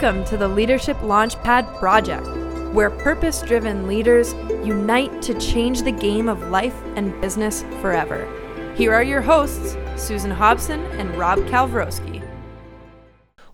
Welcome to the Leadership Launchpad Project, where purpose driven leaders unite to change the game of life and business forever. Here are your hosts, Susan Hobson and Rob Kalwarowsky.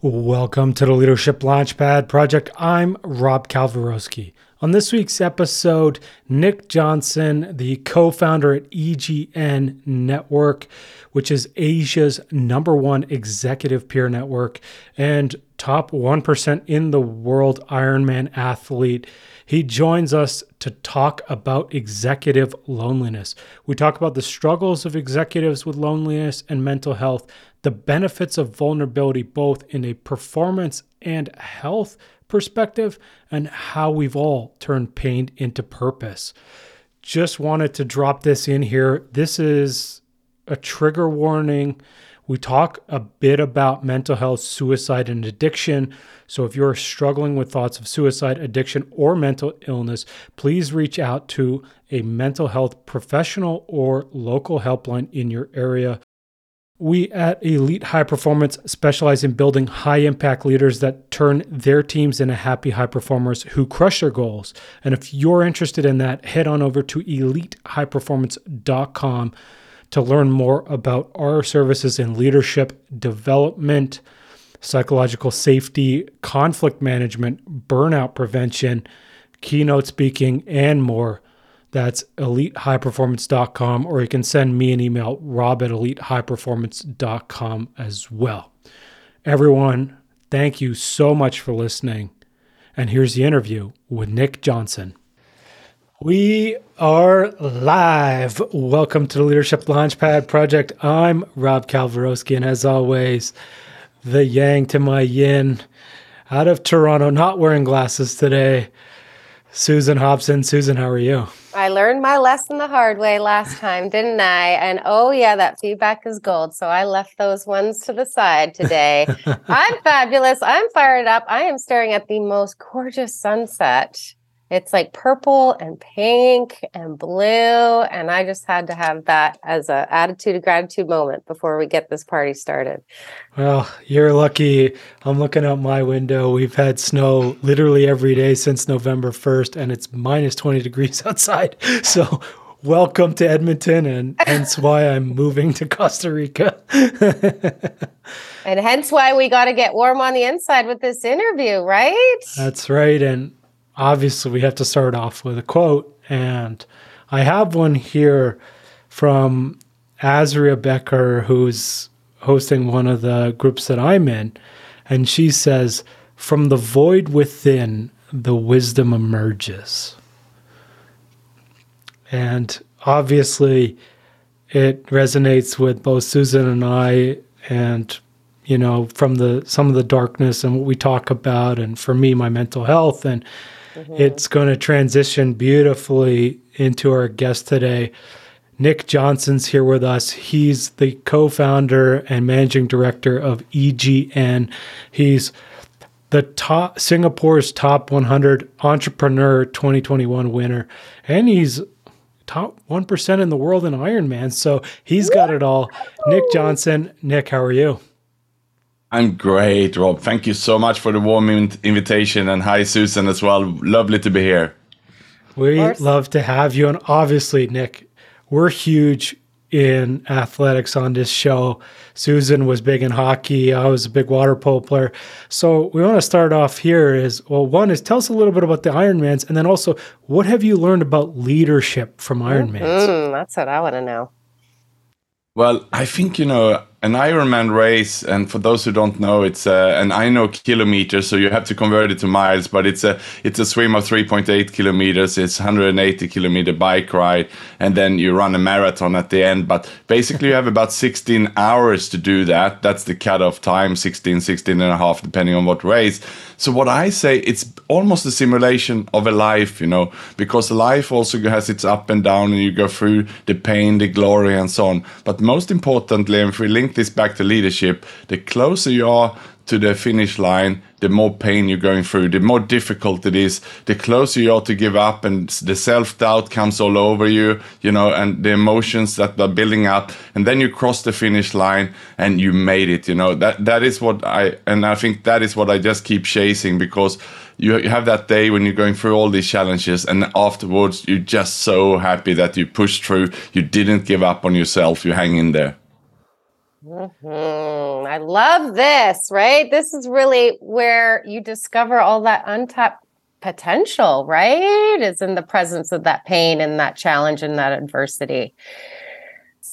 Welcome to the Leadership Launchpad Project. I'm Rob Kalwarowsky. On this week's episode, Nick Jonsson, the co founder at EGN Network, which is Asia's number one executive peer network and top 1% in the world Ironman athlete. He joins us to talk about executive loneliness. We talk about the struggles of executives with loneliness and mental health, the benefits of vulnerability, both in a performance and health perspective and how we've all turned pain into purpose. Just wanted to drop this in here. This is a trigger warning. We talk a bit about mental health, suicide, and addiction. So if you're struggling with thoughts of suicide, addiction, or mental illness, please reach out to a mental health professional or local helpline in your area. We at Elite High Performance specialize in building high impact leaders that turn their teams into happy high performers who crush their goals. And if you're interested in that, head on over to elitehighperformance.com to learn more about our services in leadership development, psychological safety, conflict management, burnout prevention, keynote speaking, and more. That's elitehighperformance.com, or you can send me an email, rob at elitehighperformance.com as well. Everyone, thank you so much for listening. And here's the interview with Nick Jonsson. We are live. Welcome to the Leadership Launchpad Project. I'm Rob Kalwarowsky, and as always, the yang to my yin out of Toronto, not wearing glasses today. Susan Hobson. Susan, how are you? I learned my lesson the hard way last time, didn't I? And oh, yeah, that feedback is gold. So I left those ones to the side today. I'm fabulous. I'm fired up. I am staring at the most gorgeous sunset. It's like purple and pink and blue. And I just had to have that as a attitude of gratitude moment before we get this party started. Well, you're lucky. I'm looking out my window. We've had snow literally every day since November 1st, and it's minus 20 degrees outside. So, welcome to Edmonton, and hence why I'm moving to Costa Rica. and hence why we got to get warm on the inside with this interview, right? That's right. And obviously, we have to start off with a quote. And I have one here from Azria Becker, who's hosting one of the groups that I'm in, and she says, From the void within, the wisdom emerges. And obviously, it resonates with both Susan and I, and you know, from the some of the darkness and what we talk about, and for me, my mental health, and mm-hmm. it's going to transition beautifully into our guest today. Nick Jonsson's here with us. He's the co founder and managing director of EGN. He's the top Singapore's top 100 entrepreneur 2021 winner, and he's top 1% in the world in Ironman. So he's got it all. Nick Jonsson. Nick, how are you? I'm great, Rob. Thank you so much for the warm invitation. And hi, Susan, as well. Lovely to be here. We love to have you. And obviously, Nick, we're huge in athletics on this show. Susan was big in hockey. I was a big water polo player. So we want to start off here is well, one is tell us a little bit about the Ironmans, and then also what have you learned about leadership from Ironmans? Mm-hmm. That's what I want to know. Well, I think you know an Ironman race, and for those who don't know, it's uh, an I know kilometer, so you have to convert it to miles. But it's a it's a swim of 3.8 kilometers. It's 180 kilometer bike ride, and then you run a marathon at the end. But basically, you have about 16 hours to do that. That's the cutoff time, 16, 16 and a half, depending on what race. So what I say, it's almost a simulation of a life, you know, because life also has its up and down, and you go through the pain, the glory, and so on. But most importantly, and if we link this back to leadership, the closer you are to the finish line, the more pain you're going through, the more difficult it is, the closer you are to give up, and the self doubt comes all over you, you know, and the emotions that are building up, and then you cross the finish line and you made it, you know. That that is what I and I think that is what I just keep chasing because you, you have that day when you're going through all these challenges and afterwards you're just so happy that you pushed through you didn't give up on yourself you hang in there mm-hmm. i love this right this is really where you discover all that untapped potential right is in the presence of that pain and that challenge and that adversity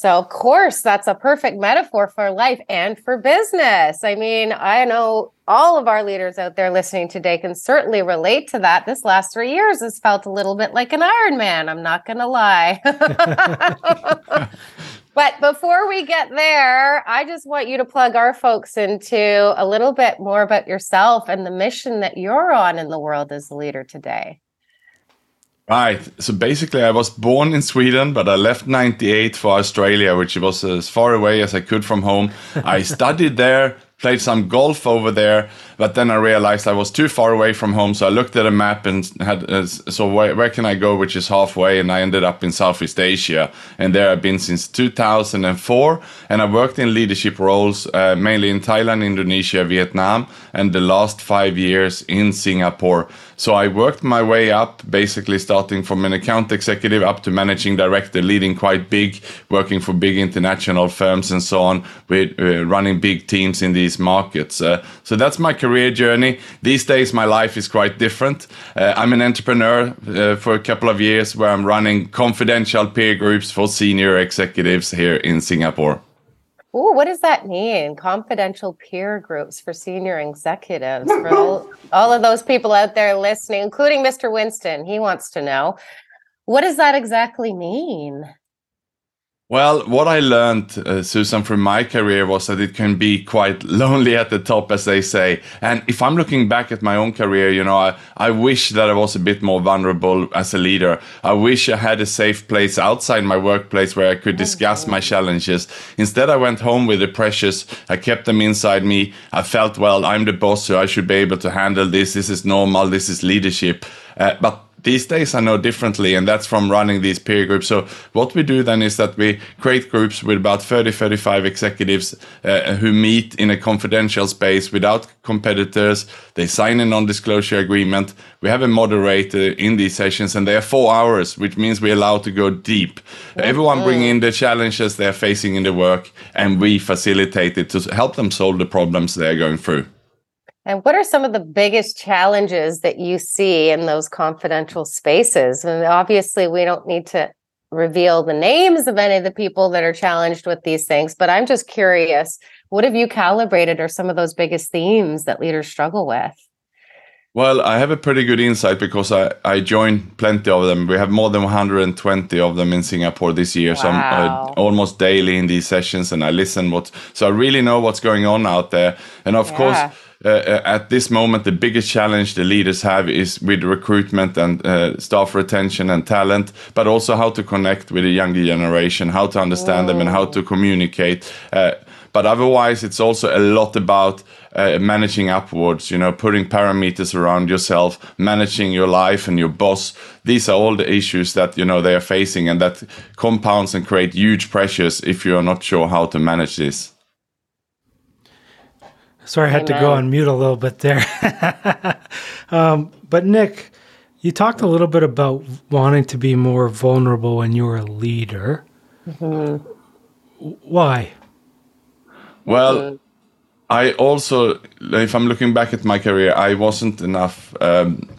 so, of course, that's a perfect metaphor for life and for business. I mean, I know all of our leaders out there listening today can certainly relate to that. This last three years has felt a little bit like an Ironman. I'm not going to lie. but before we get there, I just want you to plug our folks into a little bit more about yourself and the mission that you're on in the world as a leader today. Right. So basically, I was born in Sweden, but I left 98 for Australia, which was as far away as I could from home. I studied there, played some golf over there, but then I realized I was too far away from home. So I looked at a map and had, uh, so where, where can I go, which is halfway? And I ended up in Southeast Asia. And there I've been since 2004. And I worked in leadership roles, uh, mainly in Thailand, Indonesia, Vietnam, and the last five years in Singapore. So I worked my way up, basically starting from an account executive up to managing director, leading quite big, working for big international firms and so on, with uh, running big teams in these markets. Uh, so that's my career journey. These days, my life is quite different. Uh, I'm an entrepreneur uh, for a couple of years where I'm running confidential peer groups for senior executives here in Singapore. Ooh, what does that mean? Confidential peer groups for senior executives. For all, all of those people out there listening, including Mr. Winston, he wants to know. What does that exactly mean? Well, what I learned, uh, Susan, from my career was that it can be quite lonely at the top, as they say. And if I'm looking back at my own career, you know, I, I wish that I was a bit more vulnerable as a leader. I wish I had a safe place outside my workplace where I could discuss my challenges. Instead, I went home with the pressures. I kept them inside me. I felt, well, I'm the boss, so I should be able to handle this. This is normal. This is leadership. Uh, but these days I know differently, and that's from running these peer groups. So what we do then is that we create groups with about 30, 35 executives uh, who meet in a confidential space without competitors. They sign a non-disclosure agreement. We have a moderator in these sessions, and they are four hours, which means we're allowed to go deep. Okay. Everyone bring in the challenges they're facing in the work, and we facilitate it to help them solve the problems they're going through. And what are some of the biggest challenges that you see in those confidential spaces? And obviously, we don't need to reveal the names of any of the people that are challenged with these things, but I'm just curious what have you calibrated or some of those biggest themes that leaders struggle with? Well, I have a pretty good insight because I, I joined plenty of them. We have more than 120 of them in Singapore this year. Wow. So I'm uh, almost daily in these sessions and I listen what so I really know what's going on out there. And of yeah. course uh, uh, at this moment, the biggest challenge the leaders have is with recruitment and uh, staff retention and talent, but also how to connect with the younger generation, how to understand them, and how to communicate. Uh, but otherwise, it's also a lot about uh, managing upwards, you know, putting parameters around yourself, managing your life and your boss. These are all the issues that, you know, they are facing and that compounds and create huge pressures if you are not sure how to manage this. Sorry, I had Amen. to go on mute a little bit there. um, but Nick, you talked a little bit about wanting to be more vulnerable when you're a leader. Mm-hmm. Why? Well, mm-hmm. I also, if I'm looking back at my career, I wasn't enough, um,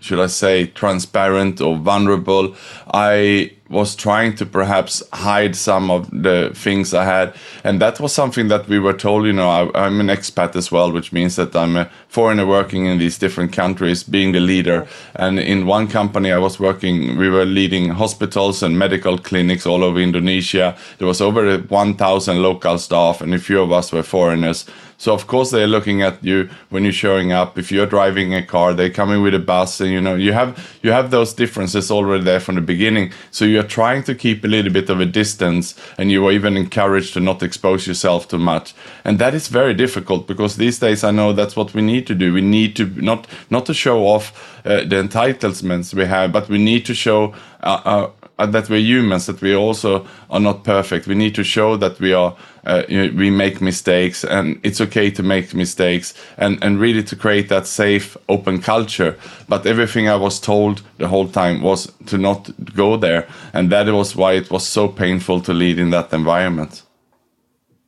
should I say, transparent or vulnerable. I was trying to perhaps hide some of the things I had. And that was something that we were told, you know, I, am an expat as well, which means that I'm a foreigner working in these different countries, being the leader. And in one company I was working, we were leading hospitals and medical clinics all over Indonesia. There was over 1,000 local staff, and a few of us were foreigners. So of course they're looking at you when you're showing up. If you're driving a car, they're coming with a bus, and you know you have you have those differences already there from the beginning. So you're trying to keep a little bit of a distance, and you are even encouraged to not expose yourself too much. And that is very difficult because these days I know that's what we need to do. We need to not not to show off uh, the entitlements we have, but we need to show. Uh, uh, that we're humans, that we also are not perfect. We need to show that we are, uh, you know, we make mistakes, and it's okay to make mistakes, and and really to create that safe, open culture. But everything I was told the whole time was to not go there, and that was why it was so painful to lead in that environment.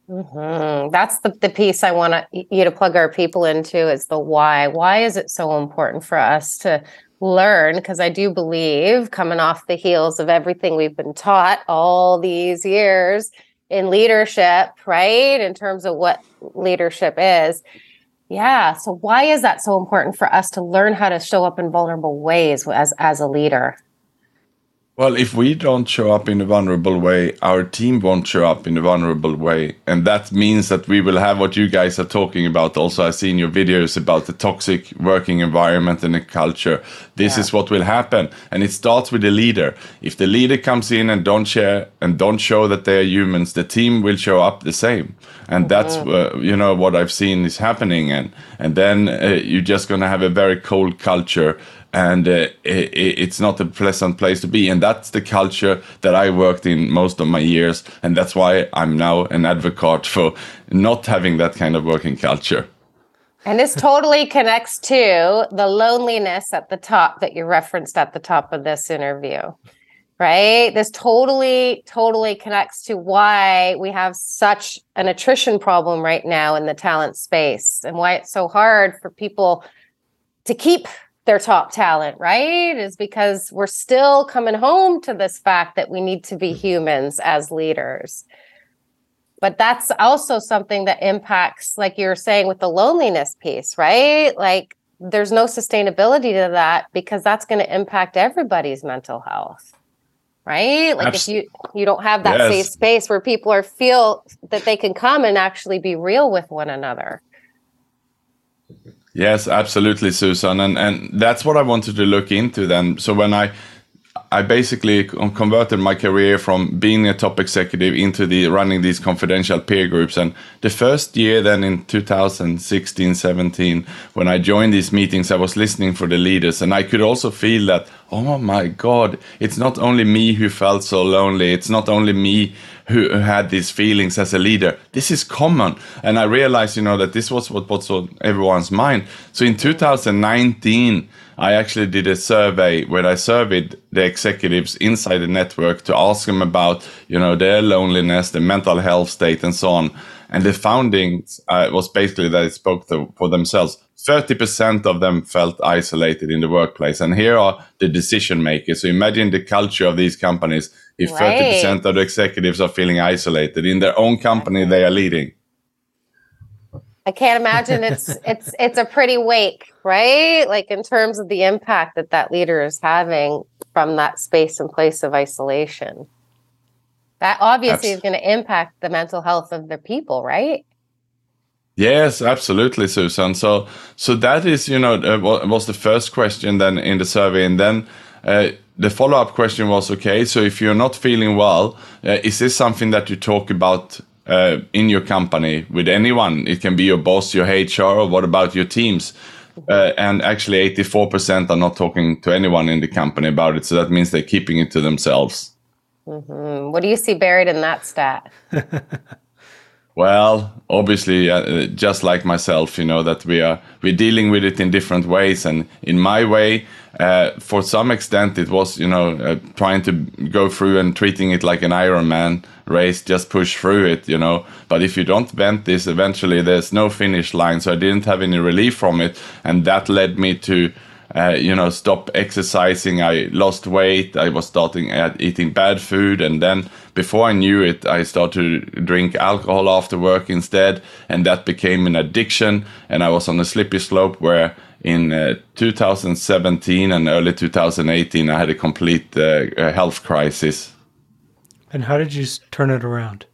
Mm-hmm. That's the, the piece I want you to plug our people into is the why. Why is it so important for us to learn because I do believe coming off the heels of everything we've been taught all these years in leadership, right? In terms of what leadership is. Yeah. So why is that so important for us to learn how to show up in vulnerable ways as as a leader? Well, if we don't show up in a vulnerable way, our team won't show up in a vulnerable way. And that means that we will have what you guys are talking about. Also, I've seen your videos about the toxic working environment and the culture. This yeah. is what will happen. And it starts with the leader. If the leader comes in and don't share and don't show that they are humans, the team will show up the same. And mm-hmm. that's, uh, you know, what I've seen is happening. And, and then uh, you're just going to have a very cold culture and uh, it, it's not a pleasant place to be. And that's the culture that i worked in most of my years. And that's why i'm now an advocate for not having that kind of working culture. And this totally connects to the loneliness at the top that you referenced at the top of this interview right? This totally totally connects to why we have such an attrition problem right now in the talent space and why it's so hard for people to keep their top talent, right? Is because we're still coming home to this fact that we need to be hmm. humans as leaders. But that's also something that impacts, like you were saying, with the loneliness piece, right? Like there's no sustainability to that because that's going to impact everybody's mental health right like if you you don't have that yes. safe space where people are feel that they can come and actually be real with one another Yes, absolutely, Susan, and and that's what I wanted to look into then. So when I I basically converted my career from being a top executive into the running these confidential peer groups. And the first year, then in 2016, 17, when I joined these meetings, I was listening for the leaders, and I could also feel that, oh my God, it's not only me who felt so lonely. It's not only me who, had these feelings as a leader. This is common. And I realized, you know, that this was what was on everyone's mind. So in 2019, I actually did a survey where I surveyed the executives inside the network to ask them about, you know, their loneliness, their mental health state, and so on. And the findings uh, was basically that it spoke to, for themselves. 30% of them felt isolated in the workplace. And here are the decision makers. So imagine the culture of these companies if right. 30% of the executives are feeling isolated in their own company they are leading. I can't imagine it's it's it's a pretty wake, right? Like in terms of the impact that that leader is having from that space and place of isolation. That obviously is going to impact the mental health of the people, right? Yes, absolutely, Susan. So, so that is, you know, uh, was the first question then in the survey, and then uh, the follow up question was, okay, so if you're not feeling well, uh, is this something that you talk about uh, in your company with anyone? It can be your boss, your HR, or what about your teams? Uh, and actually, 84% are not talking to anyone in the company about it. So that means they're keeping it to themselves. Mm-hmm. What do you see buried in that stat? Well, obviously, uh, just like myself, you know that we are we're dealing with it in different ways, and in my way, uh, for some extent, it was you know uh, trying to go through and treating it like an Ironman race, just push through it, you know. But if you don't vent this, eventually there's no finish line. So I didn't have any relief from it, and that led me to uh, you know, stop exercising. I lost weight. I was starting at eating bad food, and then before I knew it, I started to drink alcohol after work instead, and that became an addiction. And I was on a slippery slope where in uh, 2017 and early 2018, I had a complete uh, health crisis. And how did you turn it around?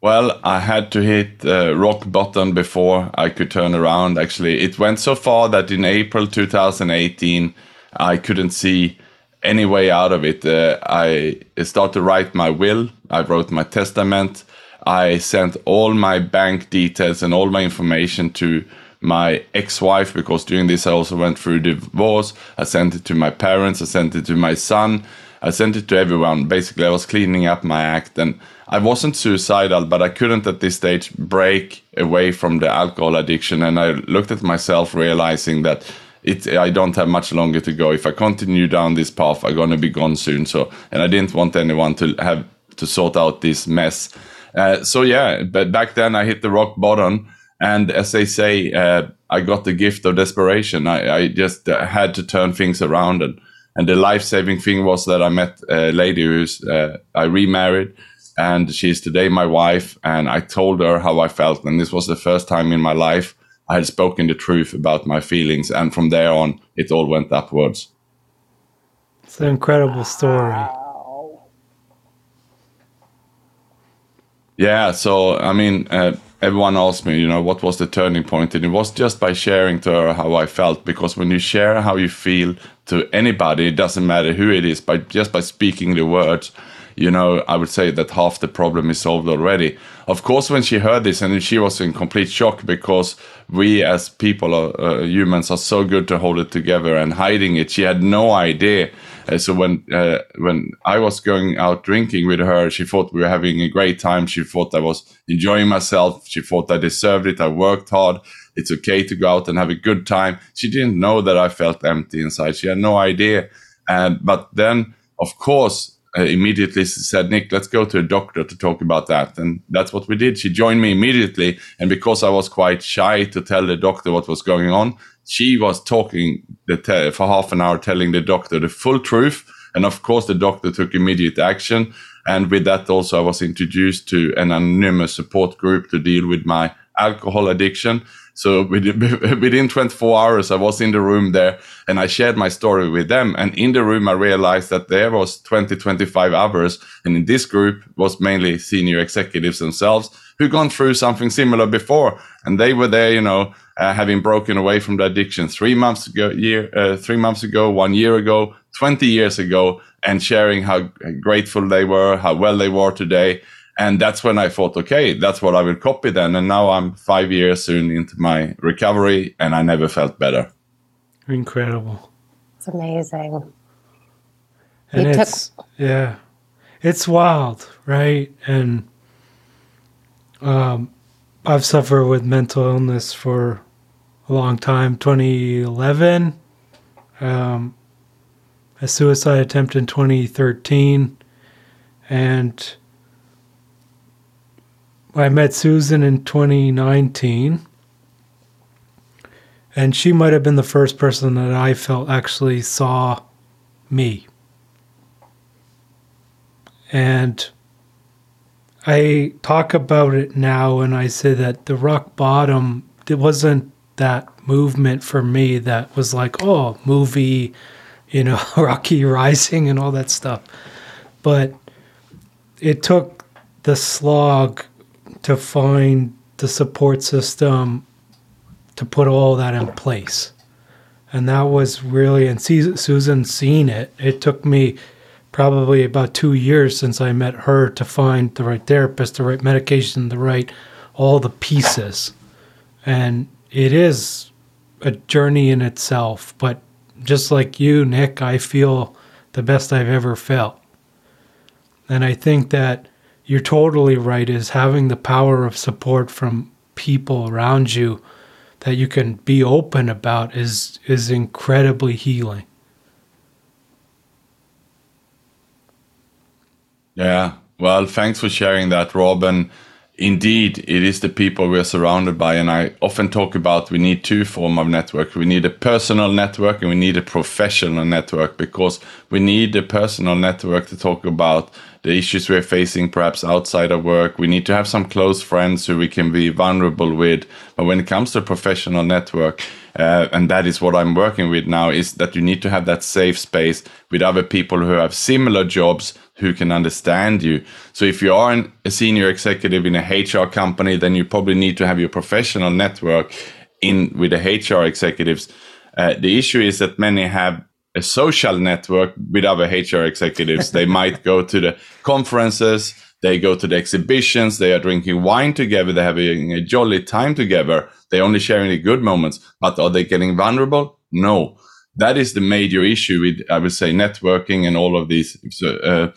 Well, I had to hit uh, rock bottom before I could turn around. Actually, it went so far that in April 2018, I couldn't see any way out of it. Uh, I started to write my will. I wrote my testament. I sent all my bank details and all my information to my ex-wife because during this I also went through divorce. I sent it to my parents. I sent it to my son. I sent it to everyone. Basically, I was cleaning up my act and I wasn't suicidal, but I couldn't at this stage break away from the alcohol addiction. And I looked at myself, realizing that it, I don't have much longer to go. If I continue down this path, I'm gonna be gone soon. So, and I didn't want anyone to have to sort out this mess. Uh, so yeah, but back then I hit the rock bottom, and as they say, uh, I got the gift of desperation. I, I just uh, had to turn things around, and and the life saving thing was that I met a lady who's uh, I remarried and she's today my wife. And I told her how I felt, and this was the first time in my life I had spoken the truth about my feelings. And from there on, it all went upwards. It's an incredible story. Yeah, so I mean, uh, everyone asked me, you know, what was the turning point, and it was just by sharing to her how I felt. Because when you share how you feel to anybody, it doesn't matter who it is, but just by speaking the words, you know, I would say that half the problem is solved already. Of course, when she heard this, and she was in complete shock because we as people, uh, humans, are so good to hold it together and hiding it. She had no idea. Uh, so when uh, when I was going out drinking with her, she thought we were having a great time. She thought I was enjoying myself. She thought I deserved it. I worked hard. It's okay to go out and have a good time. She didn't know that I felt empty inside. She had no idea. And but then, of course, uh, immediately said, Nick, let's go to a doctor to talk about that. And that's what we did. She joined me immediately. And because I was quite shy to tell the doctor what was going on, she was talking te- for half an hour, telling the doctor the full truth. And of course, the doctor took immediate action. And with that, also, I was introduced to an anonymous support group to deal with my alcohol addiction. So within 24 hours, I was in the room there and I shared my story with them. And in the room, I realized that there was 20, 25 others. And in this group was mainly senior executives themselves who gone through something similar before. And they were there, you know, uh, having broken away from the addiction three months ago, year, uh, three months ago, one year ago, 20 years ago, and sharing how grateful they were, how well they were today and that's when I thought, okay, that's what I will copy then. And now I'm five years soon into my recovery, and I never felt better. Incredible. It's amazing. And you it's took- yeah, it's wild, right? And um, I've suffered with mental illness for a long time. 2011, um, a suicide attempt in 2013, and I met Susan in 2019, and she might have been the first person that I felt actually saw me. And I talk about it now and I say that the rock bottom, it wasn't that movement for me that was like, oh, movie, you know, Rocky Rising and all that stuff. But it took the slog to find the support system to put all that in place. And that was really, and Susan seen it. It took me probably about two years since I met her to find the right therapist, the right medication, the right, all the pieces. And it is a journey in itself. But just like you, Nick, I feel the best I've ever felt. And I think that you're totally right is having the power of support from people around you that you can be open about is is incredibly healing. Yeah. Well, thanks for sharing that, Rob. And indeed, it is the people we're surrounded by. And I often talk about we need two form of network. We need a personal network and we need a professional network because we need a personal network to talk about the issues we're facing perhaps outside of work. We need to have some close friends who we can be vulnerable with. But when it comes to professional network, uh, and that is what I'm working with now, is that you need to have that safe space with other people who have similar jobs who can understand you. So if you are an, a senior executive in a HR company, then you probably need to have your professional network in with the HR executives. Uh, the issue is that many have a social network with other HR executives. they might go to the conferences, they go to the exhibitions, they are drinking wine together, they're having a jolly time together. They're only sharing the good moments, but are they getting vulnerable? No. That is the major issue with, I would say, networking and all of these uh,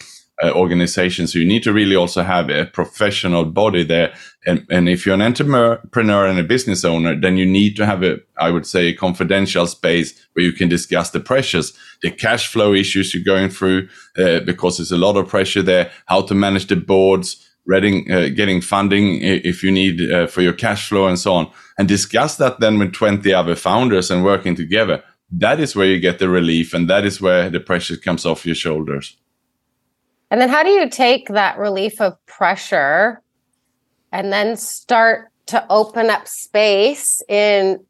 uh, organizations. So you need to really also have a professional body there. And, and if you're an entrepreneur and a business owner, then you need to have a, I would say, a confidential space where you can discuss the pressures, the cash flow issues you're going through, uh, because there's a lot of pressure there, how to manage the boards, reading, uh, getting funding if you need uh, for your cash flow and so on, and discuss that then with 20 other founders and working together. That is where you get the relief, and that is where the pressure comes off your shoulders. And then how do you take that relief of pressure and then start to open up space in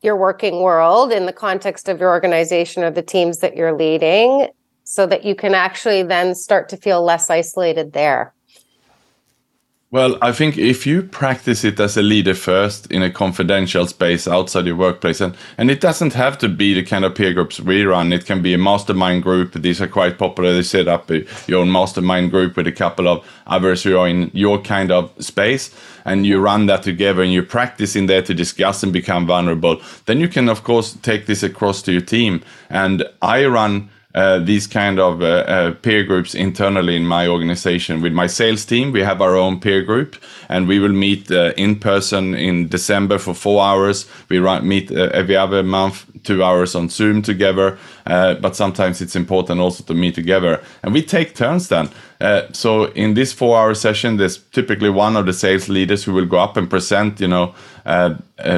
your working world in the context of your organization or the teams that you're leading so that you can actually then start to feel less isolated there? Well, I think if you practice it as a leader first in a confidential space outside your workplace, and, and it doesn't have to be the kind of peer groups we run, it can be a mastermind group. These are quite popular. They set up a, your own mastermind group with a couple of others who are in your kind of space, and you run that together and you practice in there to discuss and become vulnerable. Then you can, of course, take this across to your team. And I run uh, these kind of uh, uh, peer groups internally in my organization. With my sales team, we have our own peer group, and we will meet uh, in person in December for four hours. We run, meet uh, every other month, two hours on Zoom together. but sometimes it's important also to meet together, and we take turns then. so in this four-hour session, there's typically one of the sales leaders who will go up and present, you know, uh, uh,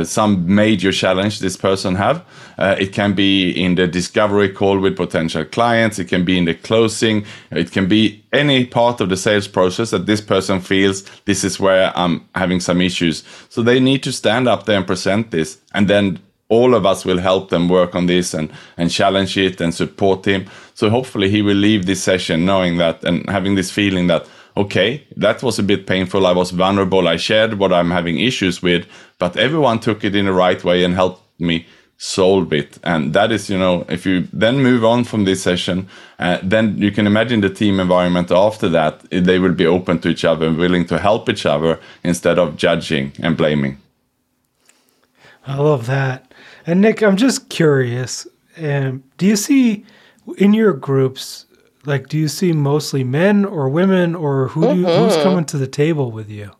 some major challenge this person have. Uh, it can be in the discovery call with potential clients. It can be in the closing. It can be any part of the sales process that this person feels this is where I'm having some issues. So they need to stand up there and present this, and then all of us will help them work on this and and challenge it and support him. So hopefully he will leave this session knowing that and having this feeling that okay, that was a bit painful. I was vulnerable. I shared what I'm having issues with, but everyone took it in the right way and helped me solve it. And that is, you know, if you then move on from this session, uh, then you can imagine the team environment after that. They will be open to each other and willing to help each other instead of judging and blaming. I love that. And Nick, I'm just curious. Um, do you see in your groups like do you see mostly men or women or who mm-hmm. you, who's coming to the table with you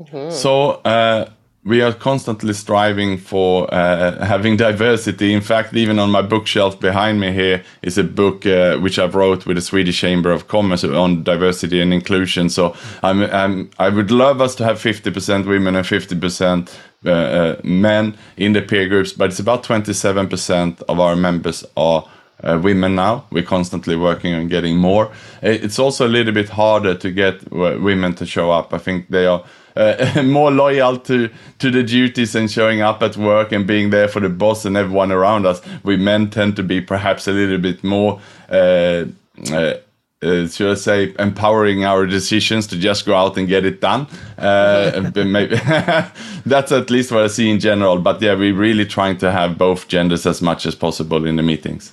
mm-hmm. so uh, we are constantly striving for uh, having diversity. In fact, even on my bookshelf behind me here is a book uh, which I wrote with the Swedish Chamber of Commerce on diversity and inclusion. So I'm, I'm, i would love us to have 50% women and 50% uh, uh, men in the peer groups, but it's about 27% of our members are uh, women now. We're constantly working on getting more. It's also a little bit harder to get uh, women to show up. I think they are uh, more loyal to to the duties and showing up at work and being there for the boss and everyone around us. We men tend to be perhaps a little bit more. Uh, uh, uh, should I say, empowering our decisions to just go out and get it done. Uh, maybe that's at least what I see in general. But yeah, we're really trying to have both genders as much as possible in the meetings.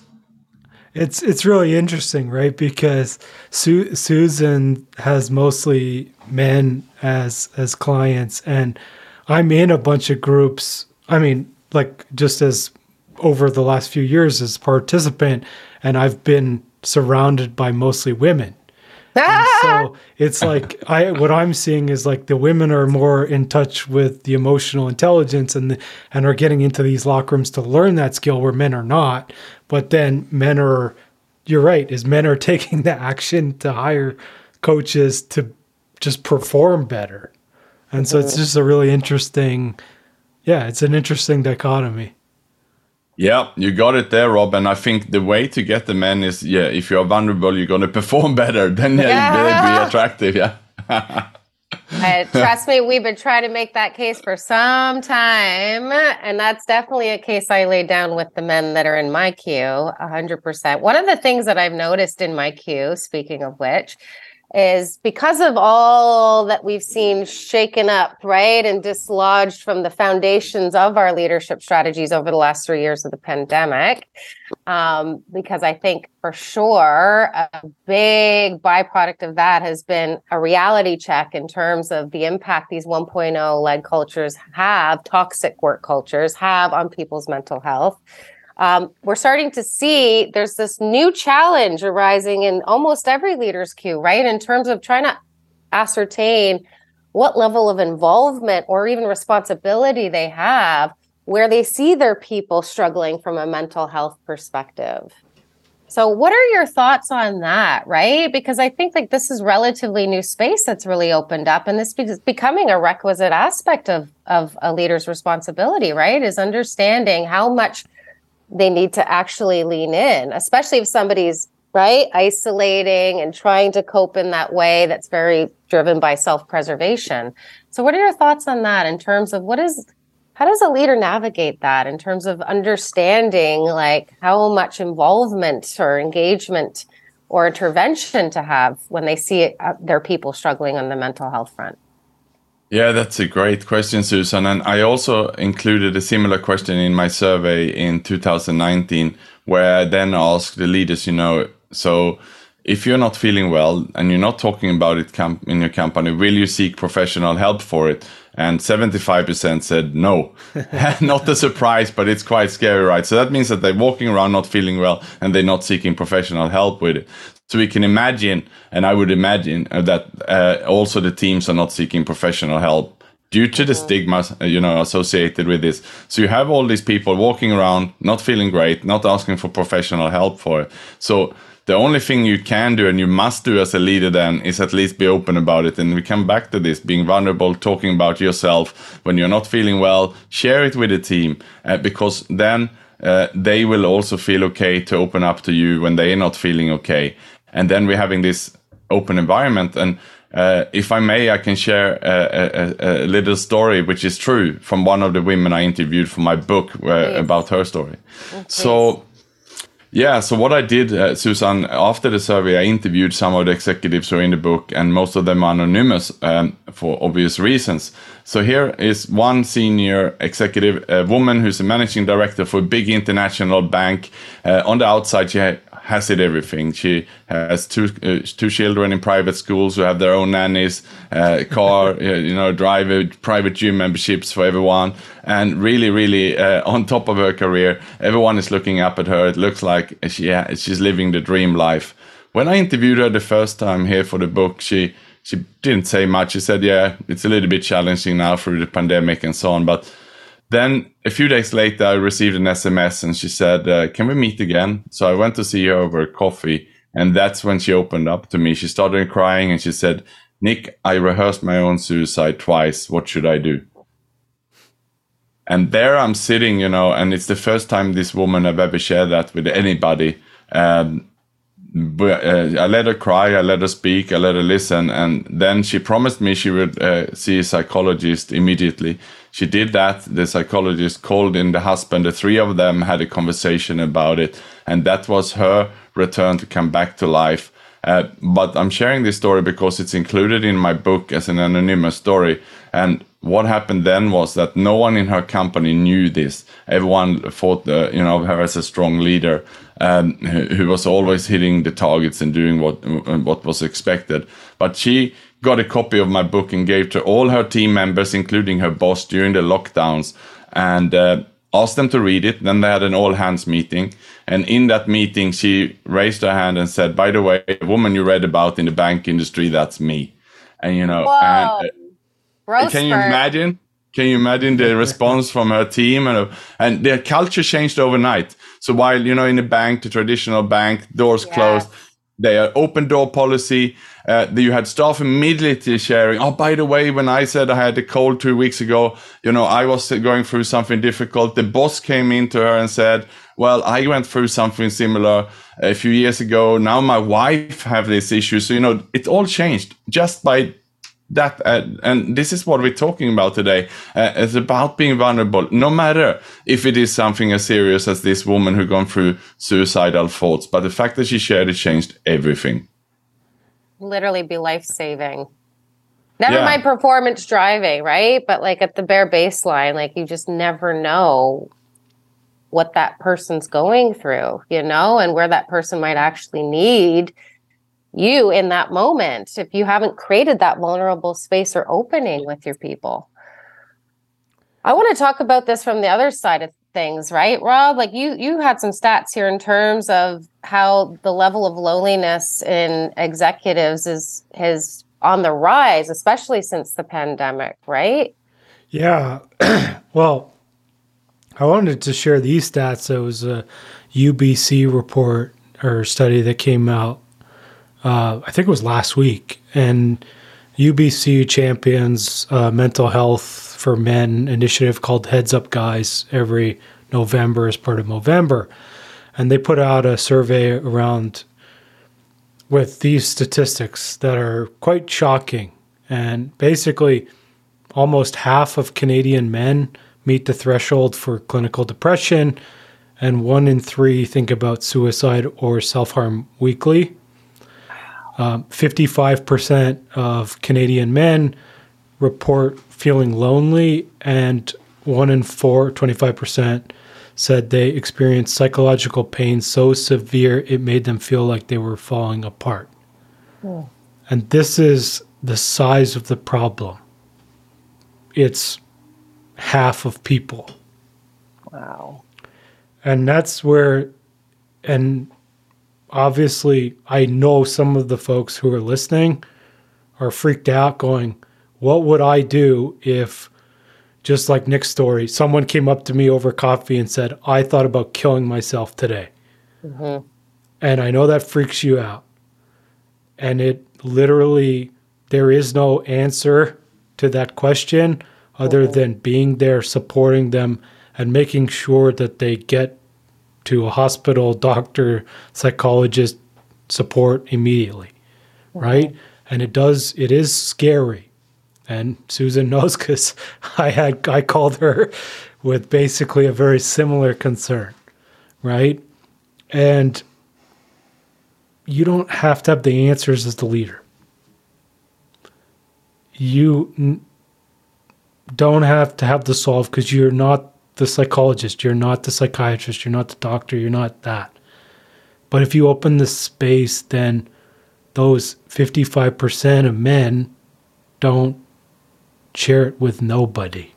It's it's really interesting, right? Because Su- Susan has mostly men as as clients, and I'm in a bunch of groups. I mean, like just as over the last few years as participant, and I've been surrounded by mostly women. So it's like I what I'm seeing is like the women are more in touch with the emotional intelligence and the, and are getting into these locker rooms to learn that skill where men are not. But then men are, you're right, is men are taking the action to hire coaches to just perform better. And so it's just a really interesting, yeah, it's an interesting dichotomy. Yeah, you got it there, Rob. And I think the way to get the men is, yeah, if you're vulnerable, you're going to perform better. Then yeah, yeah. you'll be attractive. Yeah. uh, trust me, we've been trying to make that case for some time. And that's definitely a case I lay down with the men that are in my queue 100%. One of the things that I've noticed in my queue, speaking of which, is because of all that we've seen shaken up, right, and dislodged from the foundations of our leadership strategies over the last three years of the pandemic. Um, because I think for sure a big byproduct of that has been a reality check in terms of the impact these 1.0 led cultures have, toxic work cultures have on people's mental health um, we're starting to see there's this new challenge arising in almost every leader's queue, right? In terms of trying to ascertain what level of involvement or even responsibility they have where they see their people struggling from a mental health perspective. So, what are your thoughts on that, right? Because I think like this is relatively new space that's really opened up, and this is becoming a requisite aspect of of a leader's responsibility, right? Is understanding how much they need to actually lean in, especially if somebody's right isolating and trying to cope in that way that's very driven by self-preservation. So what are your thoughts on that in terms of what is how does a leader navigate that in terms of understanding like how much involvement or engagement or intervention to have when they see uh, their people struggling on the mental health front? Yeah, that's a great question, Susan. And I also included a similar question in my survey in 2019, where I then asked the leaders, you know, so if you're not feeling well and you're not talking about it in your company, will you seek professional help for it? And 75% said no. not a surprise, but it's quite scary, right? So that means that they're walking around not feeling well and they're not seeking professional help with it. So we can imagine, and I would imagine uh, that uh, also the teams are not seeking professional help due to the stigma, uh, you know, associated with this. So you have all these people walking around, not feeling great, not asking for professional help for it. So the only thing you can do and you must do as a leader then is at least be open about it. And we come back to this being vulnerable, talking about yourself when you're not feeling well, share it with the team uh, because then uh, they will also feel okay to open up to you when they're not feeling okay and then we're having this open environment and uh, if I may, I can share a, a, a, little story which is true from one of the women I interviewed for my book uh, about her story. Oh, so, yeah, so what I did, uh, Susan, after the survey, I interviewed some of the executives who are in the book, and most of them are anonymous um, for obvious reasons. So here is one senior executive, a woman who's a managing director for a big international bank. Uh, on the outside, she has it everything. She has two uh, two children in private schools who have their own nannies, uh, car, you know, drive a private gym memberships for everyone, and really, really uh, on top of her career. Everyone is looking up at her. It looks like she yeah, she's living the dream life. When I interviewed her the first time here for the book, she she didn't say much. She said, "Yeah, it's a little bit challenging now through the pandemic and so on, but." Then a few days later, I received an SMS and she said, uh, Can we meet again? So I went to see her over coffee. And that's when she opened up to me. She started crying and she said, Nick, I rehearsed my own suicide twice. What should I do? And there I'm sitting, you know, and it's the first time this woman I've ever shared that with anybody. Um, but, uh, I let her cry, I let her speak, I let her listen, and then she promised me she would uh, see a psychologist immediately. She did that. The psychologist called in the husband. The three of them had a conversation about it, and that was her return to come back to life. Uh, but I'm sharing this story because it's included in my book as an anonymous story. And what happened then was that no one in her company knew this. Everyone thought, uh, you know, her as a strong leader um, who, who was always hitting the targets and doing what what was expected. But she got a copy of my book and gave to all her team members, including her boss, during the lockdowns, and uh, asked them to read it. Then they had an all hands meeting. And in that meeting, she raised her hand and said, By the way, the woman you read about in the bank industry, that's me. And, you know, and, can you imagine? Can you imagine the response from her team? And, uh, and their culture changed overnight. So while, you know, in a bank, the traditional bank, doors closed, they are open door policy. Uh, you had staff immediately sharing. Oh, by the way, when I said I had a cold two weeks ago, you know, I was going through something difficult. The boss came into her and said, "Well, I went through something similar a few years ago. Now my wife have this issue." So you know, it all changed just by that uh, and this is what we're talking about today. Uh, it's about being vulnerable. No matter if it is something as serious as this woman who gone through suicidal thoughts but the fact that she shared it changed everything. Literally be life-saving. Never yeah. mind performance driving right? But like at the bare baseline like you just never know what that person's going through you know and where that person might actually need you in that moment if you haven't created that vulnerable space or opening with your people. I want to talk about this from the other side of things, right? Rob, like you you had some stats here in terms of how the level of loneliness in executives is has on the rise, especially since the pandemic, right? Yeah. well, I wanted to share these stats. It was a UBC report or study that came out uh, I think it was last week, and UBC champions uh, mental health for men initiative called Heads Up Guys every November as part of November, and they put out a survey around with these statistics that are quite shocking, and basically, almost half of Canadian men meet the threshold for clinical depression, and one in three think about suicide or self harm weekly. Um, 55% of Canadian men report feeling lonely, and one in four, 25%, said they experienced psychological pain so severe it made them feel like they were falling apart. Hmm. And this is the size of the problem. It's half of people. Wow. And that's where, and obviously, I know some of the folks who are listening are freaked out, going, What would I do if, just like Nick's story, someone came up to me over coffee and said, I thought about killing myself today? Mm-hmm. And I know that freaks you out. And it literally, there is no answer to that question other mm-hmm. than being there, supporting them, and making sure that they get to a hospital, doctor, psychologist support immediately, right? And it does, it is scary. And Susan knows because I had, I called her with basically a very similar concern, right? And you don't have to have the answers as the leader. You n- don't have to have the solve because you're not the psychologist, you're not the psychiatrist, you're not the doctor, you're not that. But if you open the space, then those 55% of men don't share it with nobody.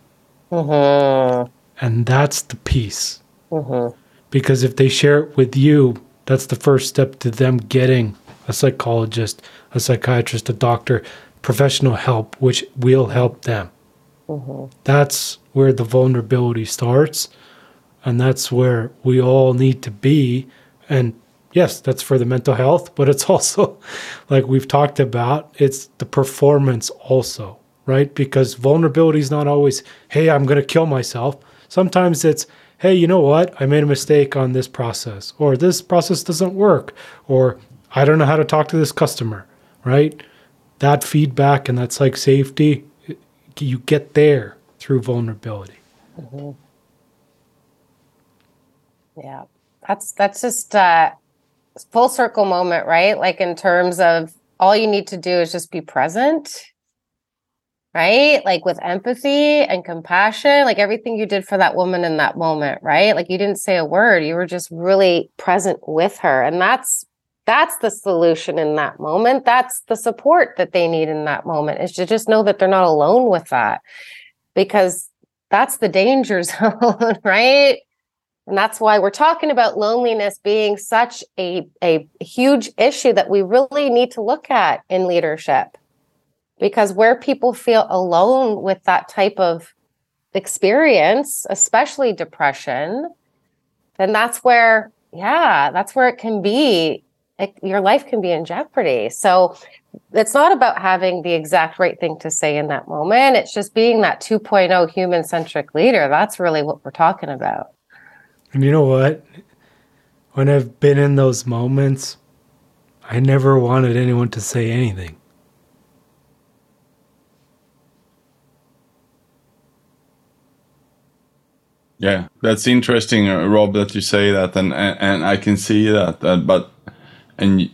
Mm-hmm. And that's the piece. Mm-hmm. Because if they share it with you, that's the first step to them getting a psychologist, a psychiatrist, a doctor, professional help, which will help them. Mm-hmm. That's where the vulnerability starts. And that's where we all need to be. And yes, that's for the mental health, but it's also, like we've talked about, it's the performance also, right? Because vulnerability is not always, hey, I'm going to kill myself. Sometimes it's, hey, you know what? I made a mistake on this process, or this process doesn't work, or I don't know how to talk to this customer, right? That feedback and that psych safety, you get there through vulnerability. Mm-hmm. Yeah, that's that's just a full circle moment, right? Like in terms of all you need to do is just be present, right? Like with empathy and compassion, like everything you did for that woman in that moment, right? Like you didn't say a word, you were just really present with her, and that's that's the solution in that moment that's the support that they need in that moment is to just know that they're not alone with that because that's the danger zone, right? And that's why we're talking about loneliness being such a, a huge issue that we really need to look at in leadership. Because where people feel alone with that type of experience, especially depression, then that's where, yeah, that's where it can be it, your life can be in jeopardy. So it's not about having the exact right thing to say in that moment. It's just being that 2.0 human centric leader. That's really what we're talking about. And you know what? When I've been in those moments, I never wanted anyone to say anything. Yeah, that's interesting, uh, Rob, that you say that, and and, and I can see that. Uh, but and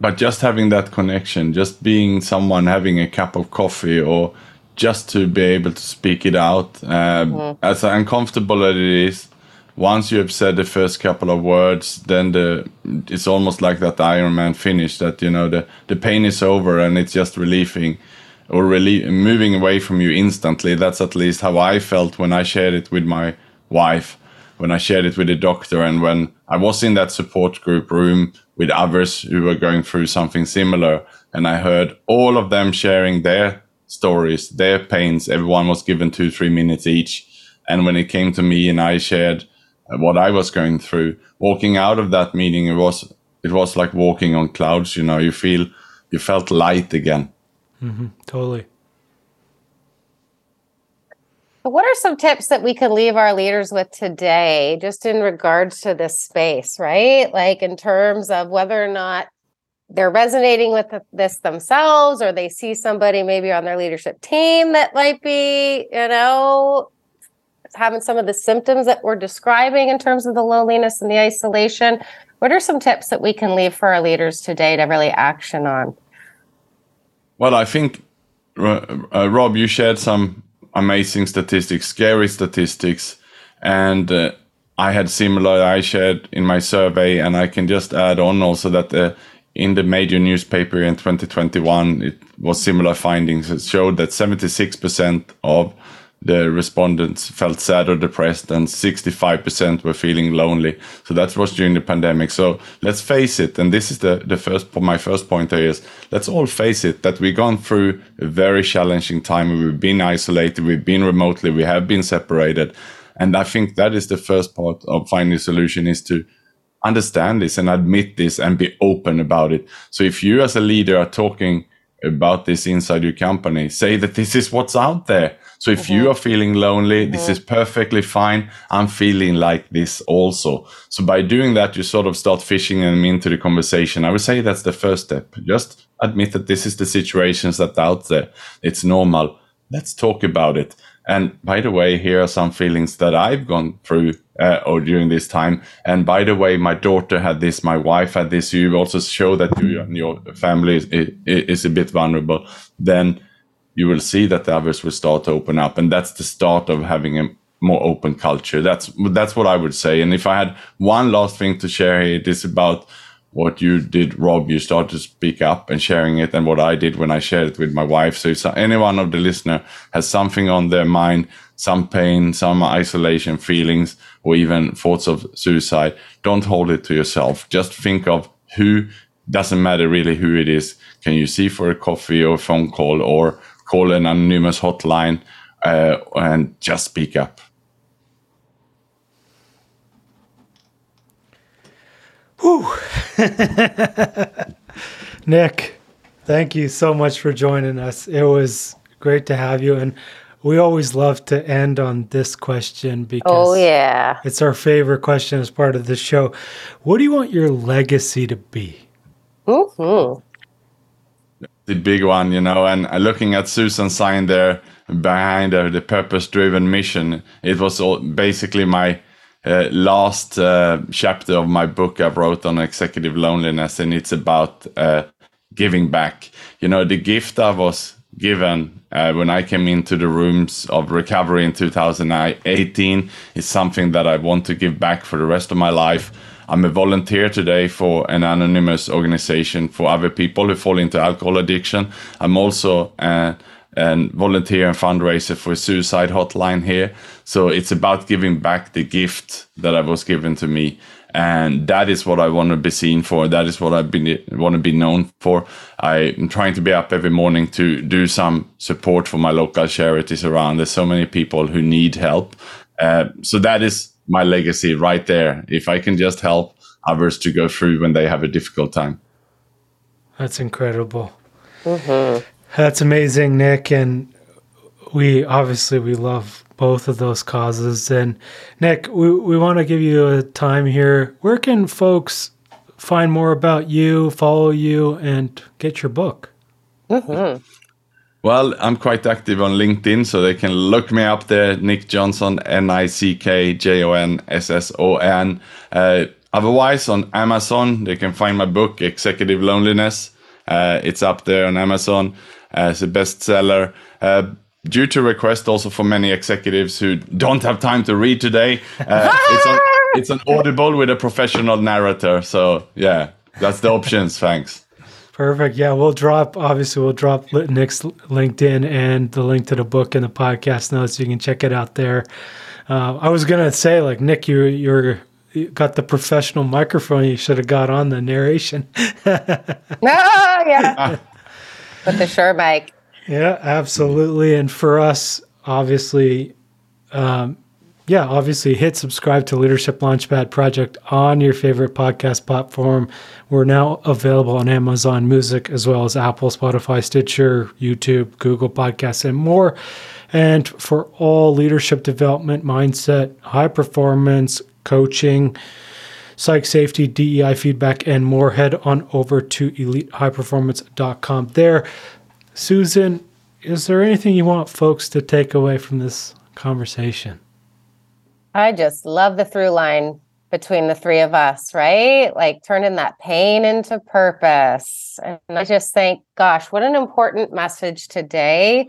but just having that connection, just being someone having a cup of coffee, or just to be able to speak it out, uh, mm. as uncomfortable as it is. Once you have said the first couple of words, then the it's almost like that iron man finish. That you know the the pain is over and it's just relieving or really moving away from you instantly. That's at least how I felt when I shared it with my wife, when I shared it with the doctor, and when I was in that support group room with others who were going through something similar. And I heard all of them sharing their stories, their pains. Everyone was given two, three minutes each. And when it came to me and I shared what I was going through, walking out of that meeting, it was, it was like walking on clouds. You know, you feel, you felt light again. Mm-hmm, totally. What are some tips that we could leave our leaders with today, just in regards to this space, right? Like in terms of whether or not they're resonating with this themselves, or they see somebody maybe on their leadership team that might be, you know, having some of the symptoms that we're describing in terms of the loneliness and the isolation. What are some tips that we can leave for our leaders today to really action on? Well, I think, uh, Rob, you shared some amazing statistics, scary statistics, and uh, I had similar. I shared in my survey, and I can just add on also that uh, in the major newspaper in 2021, it was similar findings. It showed that 76% of the respondents felt sad or depressed and 65% were feeling lonely. So that was during the pandemic. So let's face it and this is the, the first my first point here is let's all face it that we've gone through a very challenging time. We've been isolated we've been remotely we have been separated. And i think that is the first part of finding a solution is to understand this and admit this and be open about it. So if you as a leader are talking about this inside your company say that this is what's out there so if mm-hmm. you are feeling lonely, mm-hmm. this is perfectly fine. I'm feeling like this also. So by doing that, you sort of start fishing them into the conversation. I would say that's the first step. Just admit that this is the situations that out there. It's normal. Let's talk about it. And by the way, here are some feelings that I've gone through uh, or during this time. And by the way, my daughter had this, my wife had this. You also show that you and your family is, is a bit vulnerable. Then you will see that the others will start to open up, and that's the start of having a more open culture. That's that's what I would say. And if I had one last thing to share here, it is about what you did, Rob. You started to speak up and sharing it, and what I did when I shared it with my wife. So if any one of the listener has something on their mind, some pain, some isolation feelings, or even thoughts of suicide, don't hold it to yourself. Just think of who doesn't matter really who it is. Can you see for a coffee or a phone call or call an anonymous hotline uh, and just speak up. Whew. Nick, thank you so much for joining us. It was great to have you. And we always love to end on this question because oh, yeah. it's our favorite question as part of the show. What do you want your legacy to be? Mm-hmm the big one, you know. And looking at Susan's sign there behind her, the purpose-driven mission, it was all, basically my uh, last uh, chapter of my book I wrote on executive loneliness, and it's about uh, giving back. You know, the gift I was given uh, when I came into the rooms of recovery in 2018 is something that I want to give back for the rest of my life. I'm a volunteer today for an anonymous organization for other people who fall into alcohol addiction. I'm also a, a volunteer and fundraiser for a suicide hotline here. So it's about giving back the gift that I was given to me. And that is what I want to be seen for. That is what I want to be known for. I'm trying to be up every morning to do some support for my local charities around. There's so many people who need help. Uh, so that is my legacy right there. If I can just help others to go through when they have a difficult time. That's incredible. Mm-hmm. That's amazing, Nick. And we obviously we love both of those causes. And Nick, we, we want to give you a time here. Where can folks find more about you, follow you, and get your book? Mm-hmm. Well, I'm quite active on LinkedIn, so they can look me up there, Nick Jonsson, N I C K J O N S S O N. Uh, otherwise, on Amazon, they can find my book, Executive Loneliness. Uh, it's up there on Amazon as a bestseller. Uh, due to request also for many executives who don't have time to read today, uh, it's, on, it's an Audible with a professional narrator. So, yeah, that's the options. Thanks. Perfect. Yeah, we'll drop obviously we'll drop Nick's LinkedIn and the link to the book in the podcast notes. So you can check it out there. Uh, I was gonna say like Nick, you you're you got the professional microphone. You should have got on the narration. oh yeah, with the Shure mic. Yeah, absolutely. And for us, obviously, um, yeah, obviously hit subscribe to Leadership Launchpad Project on your favorite podcast platform. We're now available on Amazon Music as well as Apple, Spotify, Stitcher, YouTube, Google Podcasts, and more. And for all leadership development, mindset, high performance, coaching, psych safety, DEI feedback, and more, head on over to elitehighperformance.com. There, Susan, is there anything you want folks to take away from this conversation? I just love the through line between the three of us, right? Like turning that pain into purpose. And I just think, gosh, what an important message today.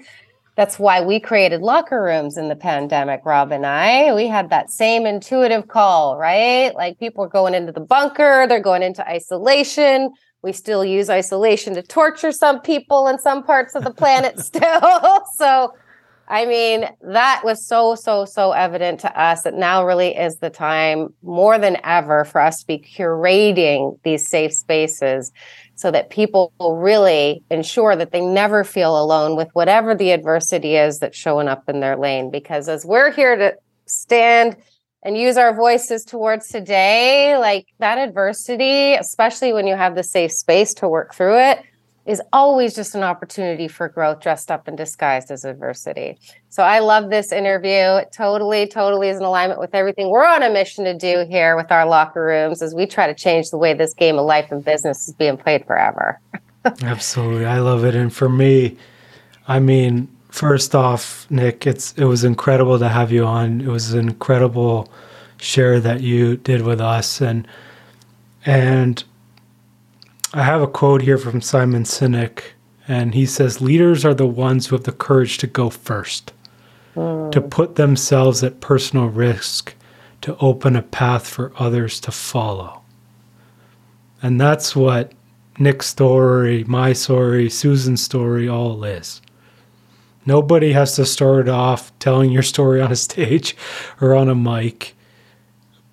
That's why we created locker rooms in the pandemic, Rob and I. We had that same intuitive call, right? Like people are going into the bunker, they're going into isolation. We still use isolation to torture some people in some parts of the planet still. so I mean, that was so, so, so evident to us that now really is the time more than ever for us to be curating these safe spaces so that people will really ensure that they never feel alone with whatever the adversity is that's showing up in their lane. Because as we're here to stand and use our voices towards today, like that adversity, especially when you have the safe space to work through it, is always just an opportunity for growth dressed up and disguised as adversity. So I love this interview. It totally, totally is in alignment with everything we're on a mission to do here with our locker rooms as we try to change the way this game of life and business is being played forever. Absolutely. I love it. And for me, I mean, first off, Nick, it's it was incredible to have you on. It was an incredible share that you did with us and and I have a quote here from Simon Sinek, and he says, Leaders are the ones who have the courage to go first, mm. to put themselves at personal risk, to open a path for others to follow. And that's what Nick's story, my story, Susan's story all is. Nobody has to start off telling your story on a stage or on a mic,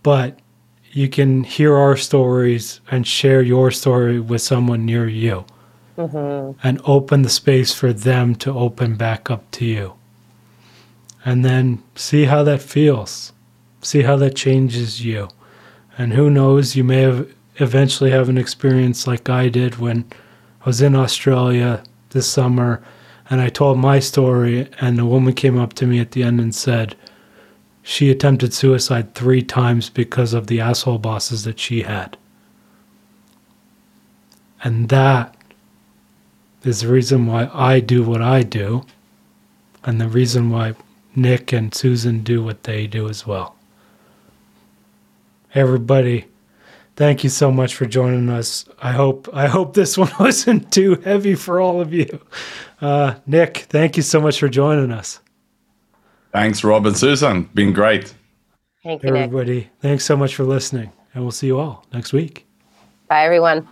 but you can hear our stories and share your story with someone near you mm-hmm. and open the space for them to open back up to you. And then see how that feels. See how that changes you. And who knows, you may have eventually have an experience like I did when I was in Australia this summer and I told my story and a woman came up to me at the end and said, she attempted suicide three times because of the asshole bosses that she had. And that is the reason why I do what I do, and the reason why Nick and Susan do what they do as well. Everybody, thank you so much for joining us. I hope I hope this one wasn't too heavy for all of you. Uh, Nick, thank you so much for joining us. Thanks, Rob and Susan. Been great. Thank you, everybody. Nick. Thanks so much for listening, and we'll see you all next week. Bye, everyone.